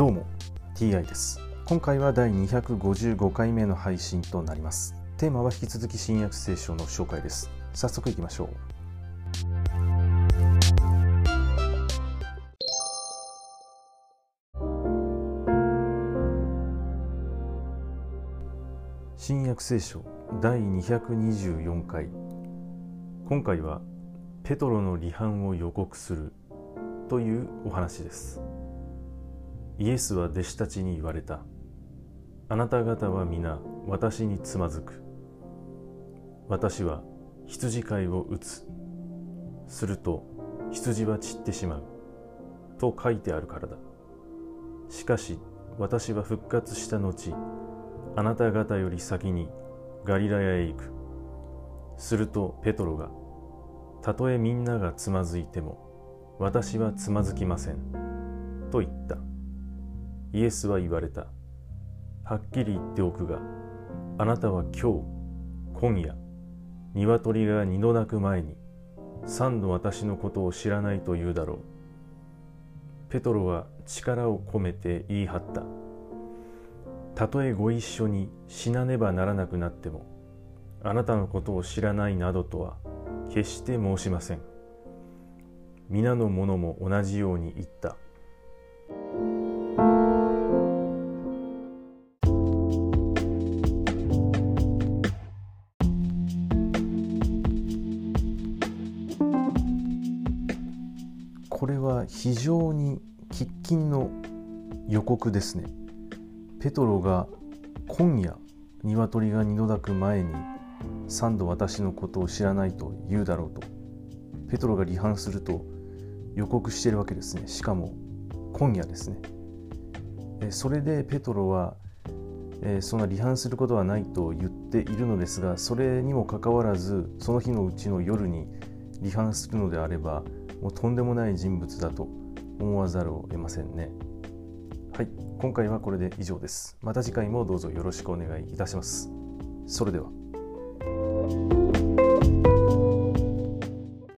どうも TI です。今回は第255回目の配信となります。テーマは引き続き新約聖書の紹介です。早速いきましょう。新約聖書第224回。今回はペトロの離反を予告するというお話です。イエスは弟子たちに言われた。あなた方は皆私につまずく。私は羊飼いを打つ。すると羊は散ってしまう。と書いてあるからだ。しかし私は復活した後あなた方より先にガリラヤへ行く。するとペトロがたとえみんながつまずいても私はつまずきません。と言った。イエスは言われた。はっきり言っておくがあなたは今日今夜鶏が二度鳴く前に三度私のことを知らないと言うだろう。ペトロは力を込めて言い張った。たとえご一緒に死なねばならなくなってもあなたのことを知らないなどとは決して申しません。皆の者も同じように言った。これは非常に喫緊の予告ですね。ペトロが今夜鶏が二度鳴く前に三度私のことを知らないと言うだろうとペトロが離反すると予告しているわけですね。しかも今夜ですね。それでペトロはそんな離反することはないと言っているのですがそれにもかかわらずその日のうちの夜に離反するのであればもうとんでもない人物だと思わざるを得ませんね。はい今回はこれで以上です。また次回もどうぞよろしくお願いいたします。それでは。